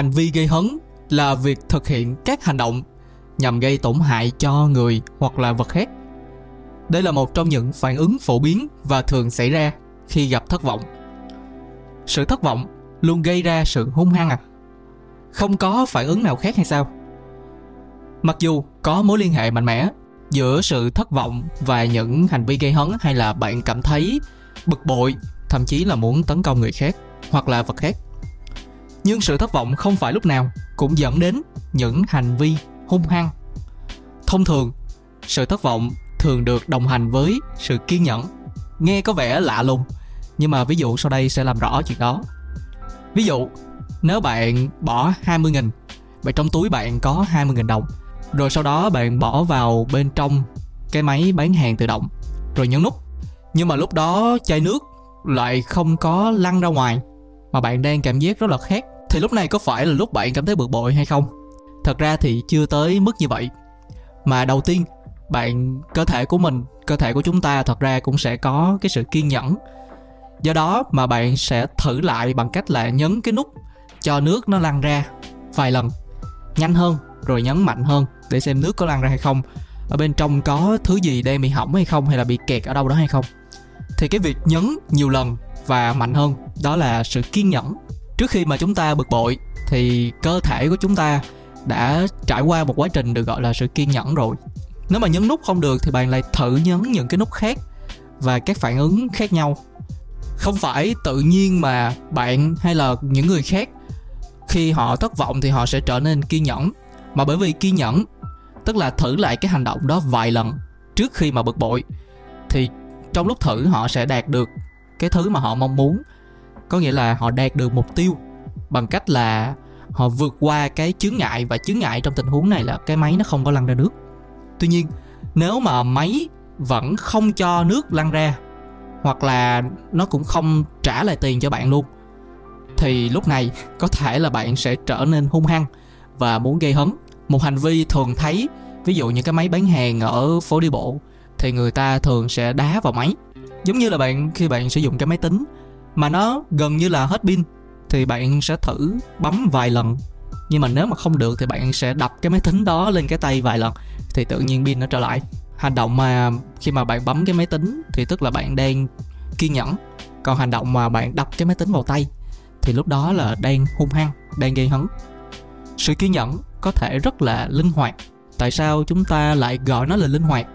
hành vi gây hấn là việc thực hiện các hành động nhằm gây tổn hại cho người hoặc là vật khác. Đây là một trong những phản ứng phổ biến và thường xảy ra khi gặp thất vọng. Sự thất vọng luôn gây ra sự hung hăng à? Không có phản ứng nào khác hay sao? Mặc dù có mối liên hệ mạnh mẽ giữa sự thất vọng và những hành vi gây hấn hay là bạn cảm thấy bực bội, thậm chí là muốn tấn công người khác hoặc là vật khác. Nhưng sự thất vọng không phải lúc nào cũng dẫn đến những hành vi hung hăng. Thông thường, sự thất vọng thường được đồng hành với sự kiên nhẫn. Nghe có vẻ lạ lùng, nhưng mà ví dụ sau đây sẽ làm rõ chuyện đó. Ví dụ, nếu bạn bỏ 20 nghìn và trong túi bạn có 20 nghìn đồng rồi sau đó bạn bỏ vào bên trong cái máy bán hàng tự động, rồi nhấn nút. Nhưng mà lúc đó chai nước lại không có lăn ra ngoài, mà bạn đang cảm giác rất là khát. Thì lúc này có phải là lúc bạn cảm thấy bực bội hay không? Thật ra thì chưa tới mức như vậy. Mà đầu tiên, bạn, cơ thể của mình, cơ thể của chúng ta thật ra cũng sẽ có cái sự kiên nhẫn. Do đó mà bạn sẽ thử lại bằng cách là nhấn cái nút cho nước nó lăn ra vài lần. Nhanh hơn, rồi nhấn mạnh hơn để xem nước có lăn ra hay không. Ở bên trong có thứ gì đang bị hỏng hay không, hay là bị kẹt ở đâu đó hay không? Thì cái việc nhấn nhiều lần và mạnh hơn, đó là sự kiên nhẫn. Trước khi mà chúng ta bực bội, thì cơ thể của chúng ta đã trải qua một quá trình được gọi là sự kiên nhẫn rồi. Nếu mà nhấn nút không được thì bạn lại thử nhấn những cái nút khác và các phản ứng khác nhau. Không phải tự nhiên mà bạn hay là những người khác, khi họ thất vọng thì họ sẽ trở nên kiên nhẫn. Mà bởi vì kiên nhẫn tức là thử lại cái hành động đó vài lần trước khi mà bực bội. Thì trong lúc thử họ sẽ đạt được cái thứ mà họ mong muốn. Có nghĩa là họ đạt được mục tiêu bằng cách là họ vượt qua cái chướng ngại và chướng ngại trong tình huống này là cái máy nó không có lăn ra nước. Tuy nhiên, nếu mà máy vẫn không cho nước lăn ra hoặc là nó cũng không trả lại tiền cho bạn luôn, thì lúc này có thể là bạn sẽ trở nên hung hăng và muốn gây hấn một hành vi thường thấy, ví dụ như cái máy bán hàng ở phố đi bộ, thì người ta thường sẽ đá vào máy. Giống như là bạn, khi bạn sử dụng cái máy tính, mà nó gần như là hết pin, thì bạn sẽ thử bấm vài lần. Nhưng mà nếu mà không được thì bạn sẽ đập cái máy tính đó lên cái tay vài lần, thì tự nhiên pin nó trở lại. Hành động mà khi mà bạn bấm cái máy tính, thì tức là bạn đang kiên nhẫn. Còn hành động mà bạn đập cái máy tính vào tay, thì lúc đó là đang hung hăng, đang gây hấn. Sự kiên nhẫn có thể rất là linh hoạt. Tại sao chúng ta lại gọi nó là linh hoạt?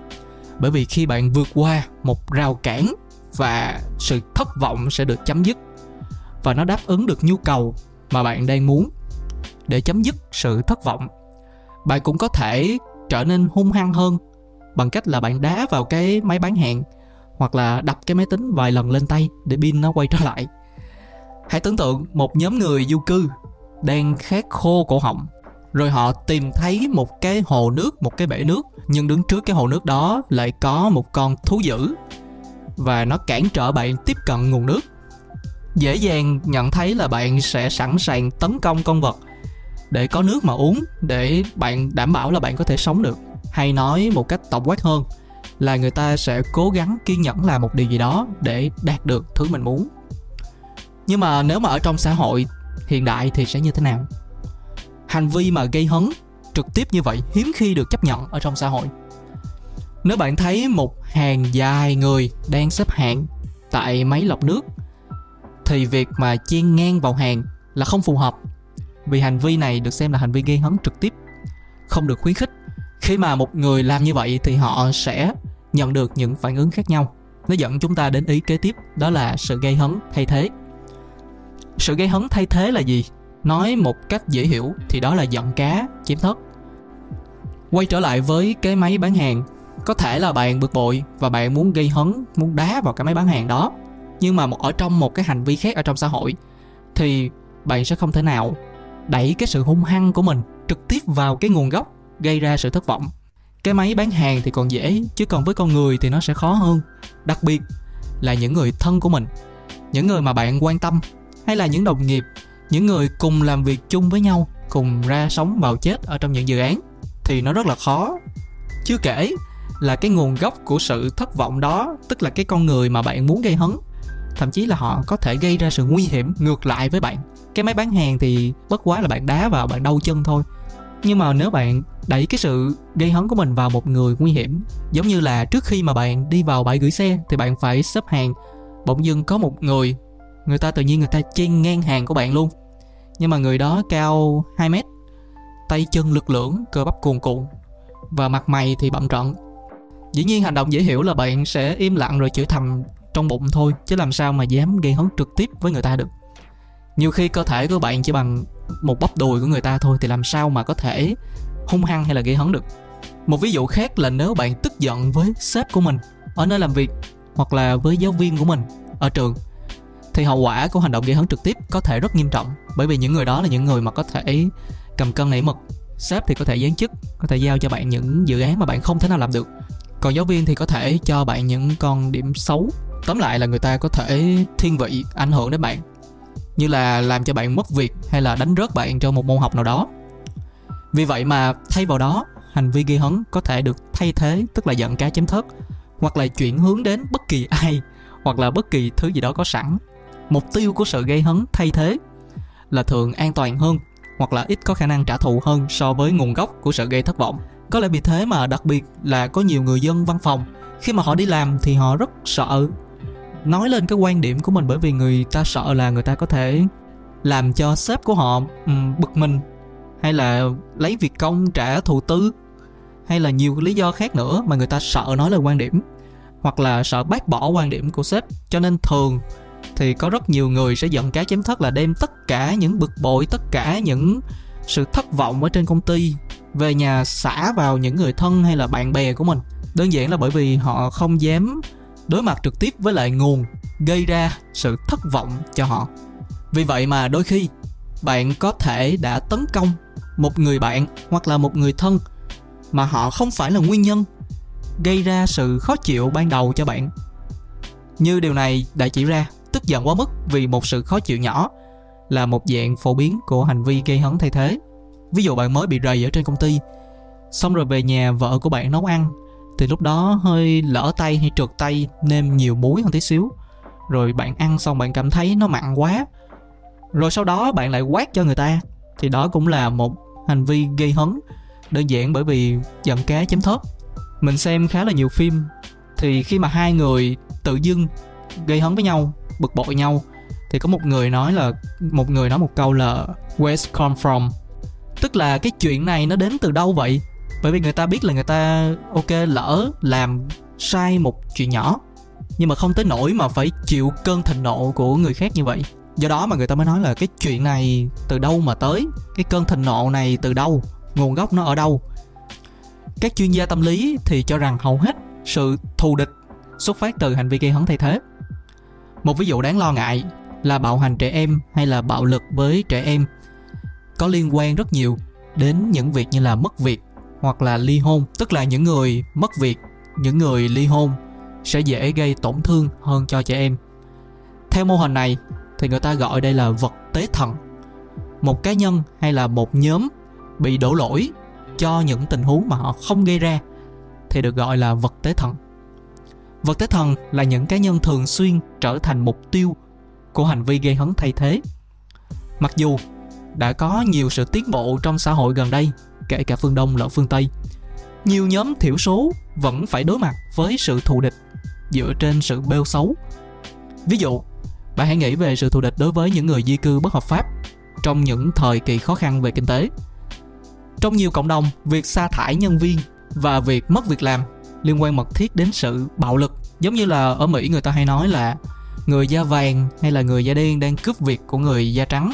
Bởi vì khi bạn vượt qua một rào cản và sự thất vọng sẽ được chấm dứt. Và nó đáp ứng được nhu cầu mà bạn đang muốn để chấm dứt sự thất vọng. Bạn cũng có thể trở nên hung hăng hơn bằng cách là bạn đá vào cái máy bán hàng hoặc là đập cái máy tính vài lần lên tay để pin nó quay trở lại. Hãy tưởng tượng một nhóm người du cư đang khát khô cổ họng rồi họ tìm thấy một cái hồ nước, một cái bể nước. Nhưng đứng trước cái hồ nước đó lại có một con thú dữ. Và nó cản trở bạn tiếp cận nguồn nước. Dễ dàng nhận thấy là bạn sẽ sẵn sàng tấn công con vật. Để có nước mà uống, để bạn đảm bảo là bạn có thể sống được. Hay nói một cách tổng quát hơn, là người ta sẽ cố gắng kiên nhẫn làm một điều gì đó để đạt được thứ mình muốn. Nhưng mà nếu mà ở trong xã hội hiện đại thì sẽ như thế nào? Hành vi mà gây hấn trực tiếp như vậy hiếm khi được chấp nhận ở trong xã hội. Nếu bạn thấy một hàng dài người đang xếp hàng tại máy lọc nước, thì việc mà chen ngang vào hàng là không phù hợp, vì hành vi này được xem là hành vi gây hấn trực tiếp, không được khuyến khích. Khi mà một người làm như vậy thì họ sẽ nhận được những phản ứng khác nhau. Nó dẫn chúng ta đến ý kế tiếp, đó là sự gây hấn thay thế. Sự gây hấn thay thế là gì? Nói một cách dễ hiểu thì đó là giận cá chiếm thất. quay trở lại với cái máy bán hàng. Có thể là bạn bực bội và bạn muốn gây hấn, muốn đá vào cái máy bán hàng đó. Nhưng mà ở trong một cái hành vi khác ở trong xã hội, thì bạn sẽ không thể nào đẩy cái sự hung hăng của mình trực tiếp vào cái nguồn gốc, gây ra sự thất vọng. Cái máy bán hàng thì còn dễ, chứ còn với con người thì nó sẽ khó hơn. Đặc biệt là những người thân của mình, những người mà bạn quan tâm, hay là những đồng nghiệp những người cùng làm việc chung với nhau, cùng ra sống vào chết ở trong những dự án, thì nó rất là khó. Chưa kể là cái nguồn gốc của sự thất vọng đó, tức là cái con người mà bạn muốn gây hấn, thậm chí là họ có thể gây ra sự nguy hiểm ngược lại với bạn. Cái máy bán hàng thì bất quá là bạn đá vào bạn đau chân thôi. Nhưng mà nếu bạn đẩy cái sự gây hấn của mình vào một người nguy hiểm, giống như là trước khi mà bạn đi vào bãi gửi xe thì bạn phải xếp hàng, bỗng dưng có một người người ta tự nhiên người ta chen ngang hàng của bạn luôn. Nhưng mà người đó cao 2 mét, tay chân lực lưỡng, cơ bắp cuồn cuộn, và mặt mày thì bậm trận dĩ nhiên hành động dễ hiểu là bạn sẽ im lặng rồi chửi thầm trong bụng thôi, chứ làm sao mà dám gây hấn trực tiếp với người ta được. Nhiều khi cơ thể của bạn chỉ bằng một bắp đùi của người ta thôi, thì làm sao mà có thể hung hăng hay là gây hấn được? Một ví dụ khác là nếu bạn tức giận với sếp của mình, ở nơi làm việc hoặc là với giáo viên của mình ở trường thì hậu quả của hành động gây hấn trực tiếp có thể rất nghiêm trọng. Bởi vì những người đó là những người mà có thể cầm cân nảy mực. Sếp thì có thể giáng chức, có thể giao cho bạn những dự án mà bạn không thể nào làm được. Còn giáo viên thì có thể cho bạn những con điểm xấu. Tóm lại là người ta có thể thiên vị, ảnh hưởng đến bạn. Như là làm cho bạn mất việc hay là đánh rớt bạn trong một môn học nào đó. Vì vậy mà thay vào đó, hành vi gây hấn có thể được thay thế, tức là giận cá chém thớt, hoặc là chuyển hướng đến bất kỳ ai, hoặc là bất kỳ thứ gì đó có sẵn mục tiêu của sự gây hấn thay thế là thường an toàn hơn hoặc là ít có khả năng trả thù hơn so với nguồn gốc của sự gây thất vọng. Có lẽ vì thế mà đặc biệt là có nhiều người dân văn phòng khi mà họ đi làm thì họ rất sợ. Nói lên cái quan điểm của mình bởi vì người ta sợ là người ta có thể làm cho sếp của họ um, bực mình hay là lấy việc công trả thù tư hay là nhiều lý do khác nữa mà người ta sợ nói lên quan điểm hoặc là sợ bác bỏ quan điểm của sếp. Cho nên thường thì có rất nhiều người sẽ giận cá chém thất là đem tất cả những bực bội, tất cả những sự thất vọng ở trên công ty về nhà xả vào những người thân hay là bạn bè của mình. Đơn giản là bởi vì họ không dám đối mặt trực tiếp với lại nguồn gây ra sự thất vọng cho họ. Vì vậy mà đôi khi bạn có thể đã tấn công một người bạn hoặc là một người thân mà họ không phải là nguyên nhân gây ra sự khó chịu ban đầu cho bạn. Như điều này đã chỉ ra tức giận quá mức vì một sự khó chịu nhỏ là một dạng phổ biến của hành vi gây hấn thay thế. Ví dụ bạn mới bị rầy ở trên công ty, xong rồi về nhà vợ của bạn nấu ăn, thì lúc đó hơi lỡ tay hay trượt tay, nêm nhiều muối hơn tí xíu. Rồi bạn ăn xong bạn cảm thấy nó mặn quá. Rồi sau đó bạn lại quát cho người ta, thì đó cũng là một hành vi gây hấn, đơn giản bởi vì giận cá chém thớt mình xem khá là nhiều phim, thì khi mà hai người tự dưng gây hấn với nhau bực bội nhau. Thì có một người nói là, một người nói một câu là, where's come from? Tức là cái chuyện này nó đến từ đâu vậy? Bởi vì người ta biết là người ta, ok, lỡ làm sai một chuyện nhỏ, nhưng mà không tới nỗi mà phải chịu cơn thịnh nộ của người khác như vậy. Do đó mà người ta mới nói là cái chuyện này từ đâu mà tới? Cái cơn thịnh nộ này từ đâu? Nguồn gốc nó ở đâu? Các chuyên gia tâm lý thì cho rằng hầu hết sự thù địch xuất phát từ hành vi gây hấn thay thế một ví dụ đáng lo ngại là bạo hành trẻ em hay là bạo lực với trẻ em có liên quan rất nhiều đến những việc như là mất việc hoặc là ly hôn, tức là những người mất việc, những người ly hôn sẽ dễ gây tổn thương hơn cho trẻ em. Theo mô hình này thì người ta gọi đây là vật tế thần, một cá nhân hay là một nhóm bị đổ lỗi cho những tình huống mà họ không gây ra thì được gọi là vật tế thần vật tế thần là những cá nhân thường xuyên trở thành mục tiêu của hành vi gây hấn thay thế. Mặc dù đã có nhiều sự tiến bộ trong xã hội gần đây, kể cả phương đông lẫn phương tây, nhiều nhóm thiểu số vẫn phải đối mặt với sự thù địch dựa trên sự bêu xấu. Ví dụ, bạn hãy nghĩ về sự thù địch đối với những người di cư bất hợp pháp trong những thời kỳ khó khăn về kinh tế. Trong nhiều cộng đồng, việc sa thải nhân viên và việc mất việc làm liên quan mật thiết đến sự bạo lực. Giống như là ở mỹ người ta hay nói là người da vàng hay là người da đen đang cướp việc của người da trắng.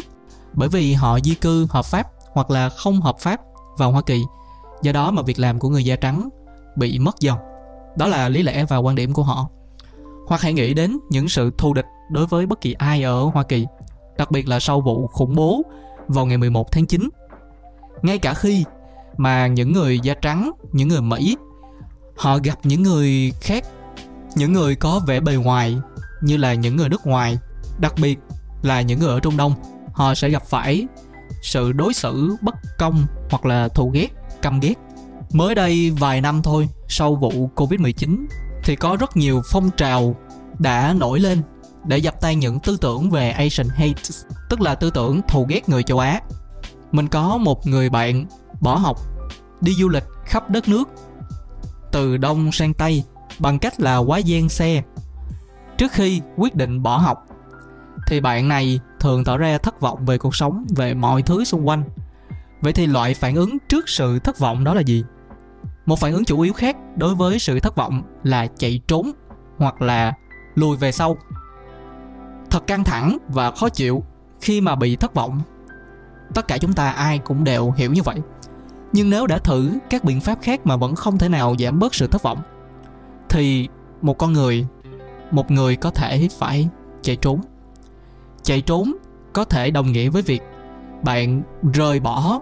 Bởi vì họ di cư hợp pháp hoặc là không hợp pháp vào hoa kỳ. Do đó mà việc làm của người da trắng bị mất dần. Đó là lý lẽ và quan điểm của họ. Hoặc hãy nghĩ đến những sự thù địch đối với bất kỳ ai ở Hoa Kỳ, đặc biệt là sau vụ khủng bố vào ngày 11 tháng 9. Ngay cả khi mà những người da trắng, những người Mỹ họ gặp những người khác, những người có vẻ bề ngoài như là những người nước ngoài, đặc biệt là những người ở Trung Đông, họ sẽ gặp phải sự đối xử bất công hoặc là thù ghét, căm ghét. Mới đây vài năm thôi, sau vụ Covid-19 thì có rất nhiều phong trào đã nổi lên để dập tan những tư tưởng về Asian hate, tức là tư tưởng thù ghét người châu Á. Mình có một người bạn bỏ học, đi du lịch khắp đất nước, từ đông sang tây bằng cách là quá gian xe. Trước khi quyết định bỏ học thì bạn này thường tỏ ra thất vọng về cuộc sống, về mọi thứ xung quanh. Vậy thì loại phản ứng trước sự thất vọng đó là gì? Một phản ứng chủ yếu khác đối với sự thất vọng là chạy trốn hoặc là lùi về sau. Thật căng thẳng và khó chịu khi mà bị thất vọng. Tất cả chúng ta ai cũng đều hiểu như vậy. Nhưng nếu đã thử các biện pháp khác mà vẫn không thể nào giảm bớt sự thất vọng, thì một con người, một người có thể phải chạy trốn. Chạy trốn có thể đồng nghĩa với việc bạn rời bỏ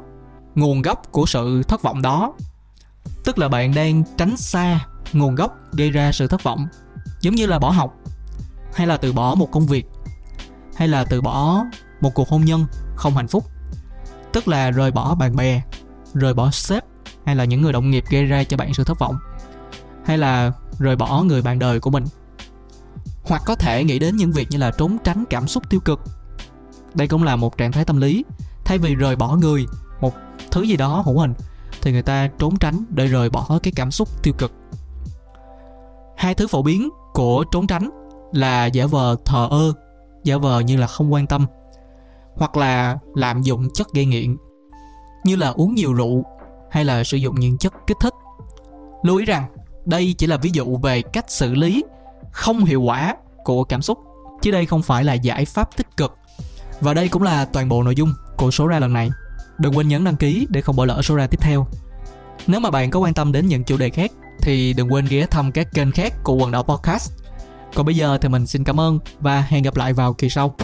nguồn gốc của sự thất vọng đó. Tức là bạn đang tránh xa nguồn gốc gây ra sự thất vọng, giống như là bỏ học, hay là từ bỏ một công việc, hay là từ bỏ một cuộc hôn nhân không hạnh phúc. Tức là rời bỏ bạn bè rời bỏ sếp hay là những người đồng nghiệp gây ra cho bạn sự thất vọng? Hay là rời bỏ người bạn đời của mình? Hoặc có thể nghĩ đến những việc như là trốn tránh cảm xúc tiêu cực. Đây cũng là một trạng thái tâm lý. Thay vì rời bỏ người, một thứ gì đó hữu hình, thì người ta trốn tránh để rời bỏ cái cảm xúc tiêu cực. Hai thứ phổ biến của trốn tránh là giả vờ thờ ơ, giả vờ như là không quan tâm, hoặc là lạm dụng chất gây nghiện như là uống nhiều rượu hay là sử dụng những chất kích thích. Lưu ý rằng, đây chỉ là ví dụ về cách xử lý không hiệu quả của cảm xúc, chứ đây không phải là giải pháp tích cực. Và đây cũng là toàn bộ nội dung của số ra lần này. Đừng quên nhấn đăng ký để không bỏ lỡ số ra tiếp theo. Nếu mà bạn có quan tâm đến những chủ đề khác, thì đừng quên ghé thăm các kênh khác của quần đảo podcast. Còn bây giờ thì mình xin cảm ơn và hẹn gặp lại vào kỳ sau.